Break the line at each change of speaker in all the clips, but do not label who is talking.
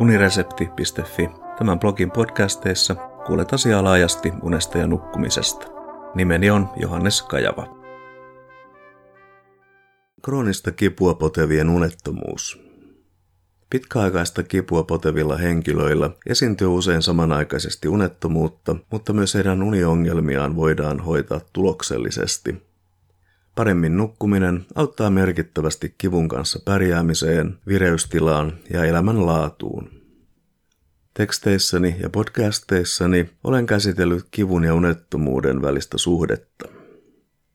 uniresepti.fi. Tämän blogin podcasteissa kuulet asiaa laajasti unesta ja nukkumisesta. Nimeni on Johannes Kajava. Kroonista kipua potevien unettomuus. Pitkäaikaista kipua potevilla henkilöillä esiintyy usein samanaikaisesti unettomuutta, mutta myös heidän uniongelmiaan voidaan hoitaa tuloksellisesti. Paremmin nukkuminen auttaa merkittävästi kivun kanssa pärjäämiseen, vireystilaan ja elämänlaatuun. Teksteissäni ja podcasteissani olen käsitellyt kivun ja unettomuuden välistä suhdetta.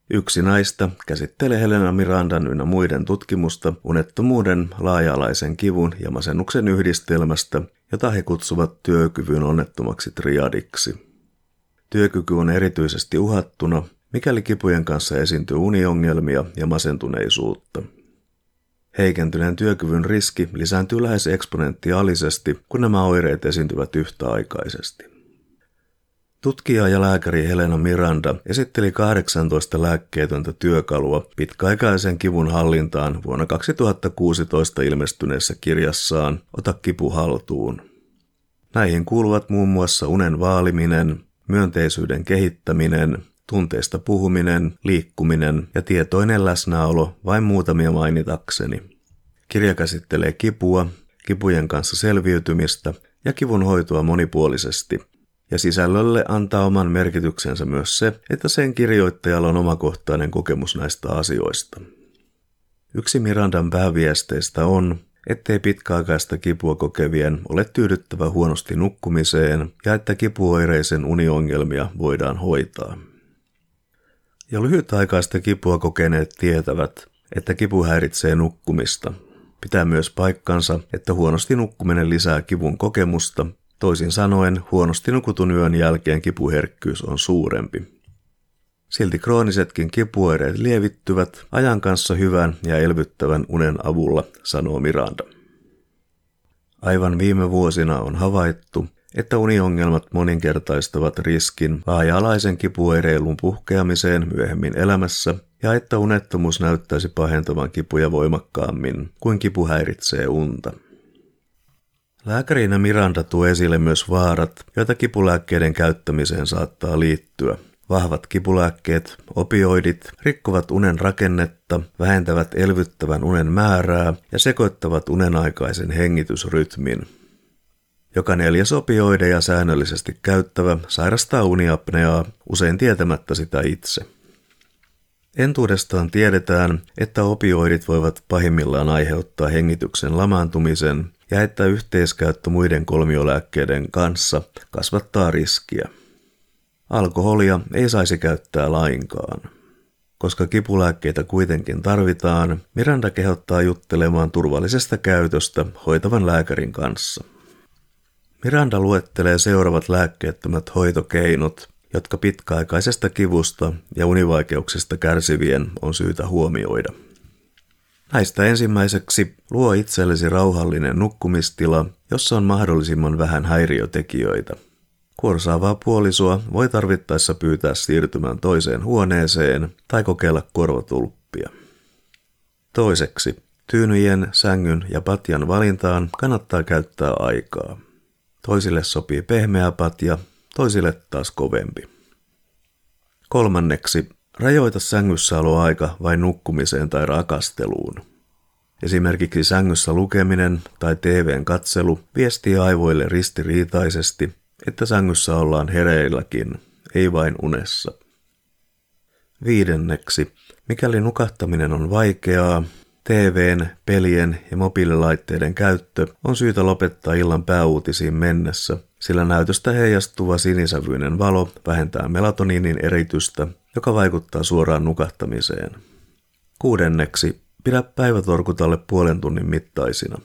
Yksi näistä käsittelee Helena Mirandan ynnä muiden tutkimusta unettomuuden laaja-alaisen kivun ja masennuksen yhdistelmästä, jota he kutsuvat työkyvyn onnettomaksi triadiksi. Työkyky on erityisesti uhattuna, mikäli kipujen kanssa esiintyy uniongelmia ja masentuneisuutta. Heikentyneen työkyvyn riski lisääntyy lähes eksponentiaalisesti, kun nämä oireet esiintyvät yhtäaikaisesti. Tutkija ja lääkäri Helena Miranda esitteli 18 lääkkeetöntä työkalua pitkäaikaisen kivun hallintaan vuonna 2016 ilmestyneessä kirjassaan Ota kipu haltuun. Näihin kuuluvat muun muassa unen vaaliminen, myönteisyyden kehittäminen, tunteista puhuminen, liikkuminen ja tietoinen läsnäolo vain muutamia mainitakseni. Kirja käsittelee kipua, kipujen kanssa selviytymistä ja kivun hoitoa monipuolisesti – ja sisällölle antaa oman merkityksensä myös se, että sen kirjoittajalla on omakohtainen kokemus näistä asioista. Yksi Mirandan pääviesteistä on, ettei pitkäaikaista kipua kokevien ole tyydyttävä huonosti nukkumiseen ja että kipuoireisen uniongelmia voidaan hoitaa. Ja lyhytaikaista kipua kokeneet tietävät, että kipu häiritsee nukkumista. Pitää myös paikkansa, että huonosti nukkuminen lisää kivun kokemusta Toisin sanoen, huonosti nukutun yön jälkeen kipuherkkyys on suurempi. Silti kroonisetkin kipuoireet lievittyvät ajan kanssa hyvän ja elvyttävän unen avulla, sanoo Miranda. Aivan viime vuosina on havaittu, että uniongelmat moninkertaistavat riskin laaja-alaisen kipuoireilun puhkeamiseen myöhemmin elämässä ja että unettomuus näyttäisi pahentavan kipuja voimakkaammin kuin kipu häiritsee unta. Lääkärinä Miranda tuo esille myös vaarat, joita kipulääkkeiden käyttämiseen saattaa liittyä. Vahvat kipulääkkeet, opioidit, rikkovat unen rakennetta, vähentävät elvyttävän unen määrää ja sekoittavat unenaikaisen hengitysrytmin. Joka neljäs opioideja säännöllisesti käyttävä sairastaa uniapneaa, usein tietämättä sitä itse. Entuudestaan tiedetään, että opioidit voivat pahimmillaan aiheuttaa hengityksen lamaantumisen ja että yhteiskäyttö muiden kolmiolääkkeiden kanssa kasvattaa riskiä. Alkoholia ei saisi käyttää lainkaan. Koska kipulääkkeitä kuitenkin tarvitaan, Miranda kehottaa juttelemaan turvallisesta käytöstä hoitavan lääkärin kanssa. Miranda luettelee seuraavat lääkkeettömät hoitokeinot, jotka pitkäaikaisesta kivusta ja univaikeuksista kärsivien on syytä huomioida. Näistä ensimmäiseksi luo itsellesi rauhallinen nukkumistila, jossa on mahdollisimman vähän häiriötekijöitä. Kuorsaavaa puolisoa voi tarvittaessa pyytää siirtymään toiseen huoneeseen tai kokeilla korvatulppia. Toiseksi, tyynyjen, sängyn ja patjan valintaan kannattaa käyttää aikaa. Toisille sopii pehmeä patja, toisille taas kovempi. Kolmanneksi, Rajoita sängyssäoloaika vain nukkumiseen tai rakasteluun. Esimerkiksi sängyssä lukeminen tai TVn katselu viestii aivoille ristiriitaisesti, että sängyssä ollaan hereilläkin, ei vain unessa. Viidenneksi, mikäli nukahtaminen on vaikeaa, TVn, pelien ja mobiililaitteiden käyttö on syytä lopettaa illan pääuutisiin mennessä, sillä näytöstä heijastuva sinisävyinen valo vähentää melatoniinin eritystä joka vaikuttaa suoraan nukahtamiseen. Kuudenneksi, pidä päivätorkutalle puolen tunnin mittaisina.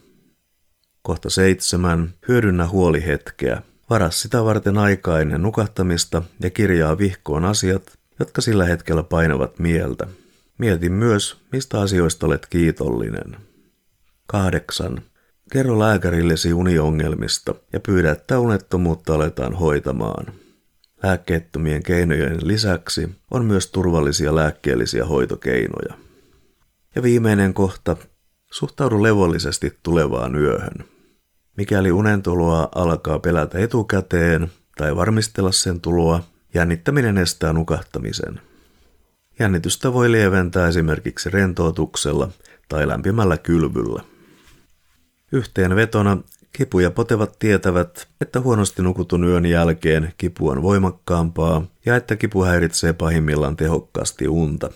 Kohta seitsemän, hyödynnä huolihetkeä. Varas sitä varten aikaa ennen nukahtamista ja kirjaa vihkoon asiat, jotka sillä hetkellä painavat mieltä. Mieti myös, mistä asioista olet kiitollinen. Kahdeksan. Kerro lääkärillesi uniongelmista ja pyydä, että unettomuutta aletaan hoitamaan. Lääkkeettömien keinojen lisäksi on myös turvallisia lääkkeellisiä hoitokeinoja. Ja viimeinen kohta, suhtaudu levollisesti tulevaan yöhön. Mikäli unen tuloa alkaa pelätä etukäteen tai varmistella sen tuloa, jännittäminen estää nukahtamisen. Jännitystä voi lieventää esimerkiksi rentoutuksella tai lämpimällä kylvyllä. Yhteenvetona kipu ja potevat tietävät, että huonosti nukutun yön jälkeen kipu on voimakkaampaa ja että kipu häiritsee pahimmillaan tehokkaasti unta.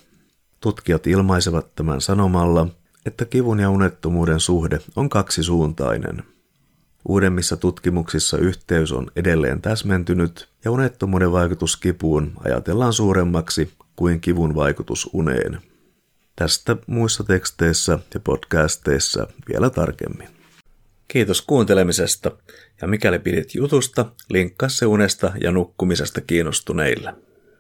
Tutkijat ilmaisevat tämän sanomalla, että kivun ja unettomuuden suhde on kaksisuuntainen. Uudemmissa tutkimuksissa yhteys on edelleen täsmentynyt ja unettomuuden vaikutus kipuun ajatellaan suuremmaksi kuin kivun vaikutus uneen. Tästä muissa teksteissä ja podcasteissa vielä tarkemmin. Kiitos kuuntelemisesta ja mikäli pidit jutusta, linkkaa se unesta ja nukkumisesta kiinnostuneille.